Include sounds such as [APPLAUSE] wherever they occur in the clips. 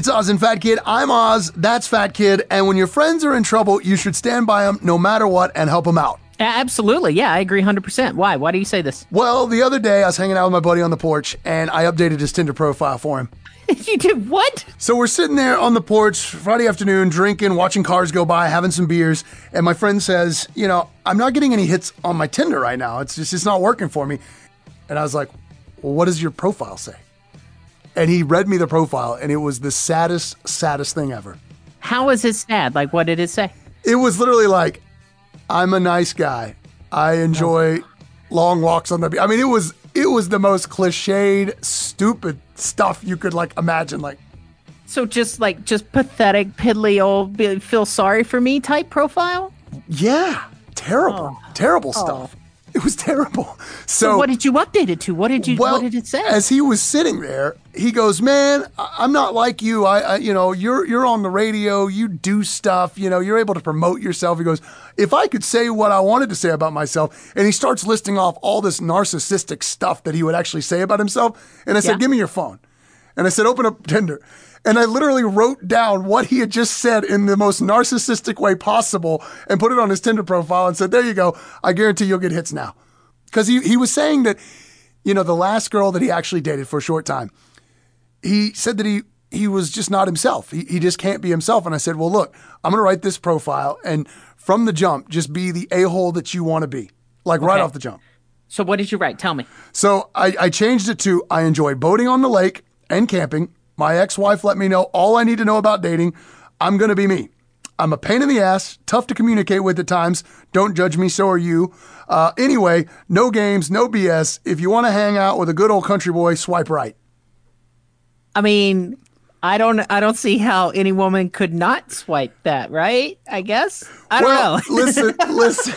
It's Oz and Fat Kid. I'm Oz. That's Fat Kid. And when your friends are in trouble, you should stand by them no matter what and help them out. Absolutely. Yeah, I agree 100%. Why? Why do you say this? Well, the other day I was hanging out with my buddy on the porch and I updated his Tinder profile for him. [LAUGHS] you did what? So we're sitting there on the porch Friday afternoon, drinking, watching cars go by, having some beers, and my friend says, "You know, I'm not getting any hits on my Tinder right now. It's just it's not working for me." And I was like, "Well, what does your profile say?" And he read me the profile, and it was the saddest, saddest thing ever. How was it sad? Like, what did it say? It was literally like, "I'm a nice guy. I enjoy long walks on the beach." I mean, it was it was the most cliched, stupid stuff you could like imagine. Like, So just like, just pathetic, piddly old, feel sorry for me type profile? Yeah, terrible, oh. terrible oh. stuff. [LAUGHS] It was terrible. So, So what did you update it to? What did you, well, what did it say? as he was sitting there, he goes, "Man, I'm not like you. I, I, you know, you're you're on the radio. You do stuff. You know, you're able to promote yourself." He goes, "If I could say what I wanted to say about myself," and he starts listing off all this narcissistic stuff that he would actually say about himself. And I said, Yeah. "Give me your phone," and I said, "Open up Tinder." And I literally wrote down what he had just said in the most narcissistic way possible and put it on his Tinder profile and said, There you go. I guarantee you'll get hits now. Because he, he was saying that, you know, the last girl that he actually dated for a short time, he said that he he was just not himself. He, he just can't be himself. And I said, well, look, I'm going to write this profile and from the jump, just be the a hole that you want to be, like right off the jump. so what did you write? Tell me. So I, I changed it to I enjoy boating on the lake and camping. My ex wife let me know all I need to know about dating. I'm going to be me. I'm a pain in the ass, tough to communicate with at times. Don't judge me, so are you. Uh, anyway, no games, no BS. If you want to hang out with a good old country boy, swipe right. I mean, I don't, I don't see how any woman could not swipe that, right? I guess. I don't well, know. [LAUGHS] listen, listen,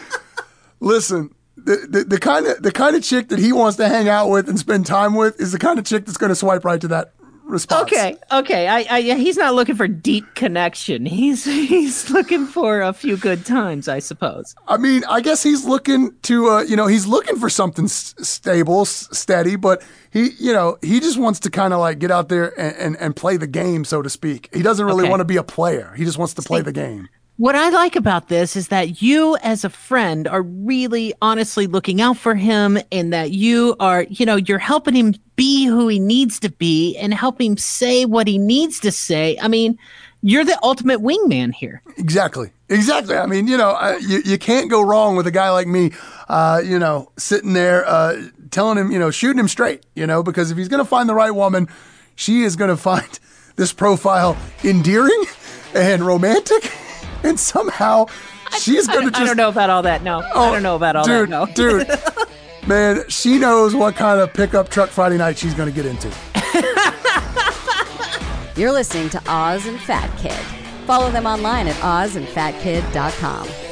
[LAUGHS] listen. The, the, the kind of the kind of chick that he wants to hang out with and spend time with is the kind of chick that's going to swipe right to that response. Okay, okay. I, I, yeah, he's not looking for deep connection. He's, he's looking for a few good times, I suppose. I mean, I guess he's looking to, uh, you know, he's looking for something s- stable, s- steady, but he, you know, he just wants to kind of like get out there and, and, and play the game, so to speak. He doesn't really Okay. want to be a player. He just wants to play the game. What I like about this is that you, as a friend, are really honestly looking out for him and that you are, you know, you're helping him be who he needs to be and help him say what he needs to say. I mean, you're the ultimate wingman here. Exactly. Exactly. I mean, you know, uh, you, you can't go wrong with a guy like me, uh, you know, sitting there uh, telling him, you know, shooting him straight, you know, because if he's going to find the right woman, she is going [LAUGHS] to find this profile endearing and romantic. And somehow she's going to I don't know about all that. No, I don't oh, know about all dude, that. No. dude. [LAUGHS] Man, she knows what kind of pickup truck Friday night she's going to get into. [LAUGHS] You're listening to Oz and Fat Kid. Follow them online at ozandfatkid.com.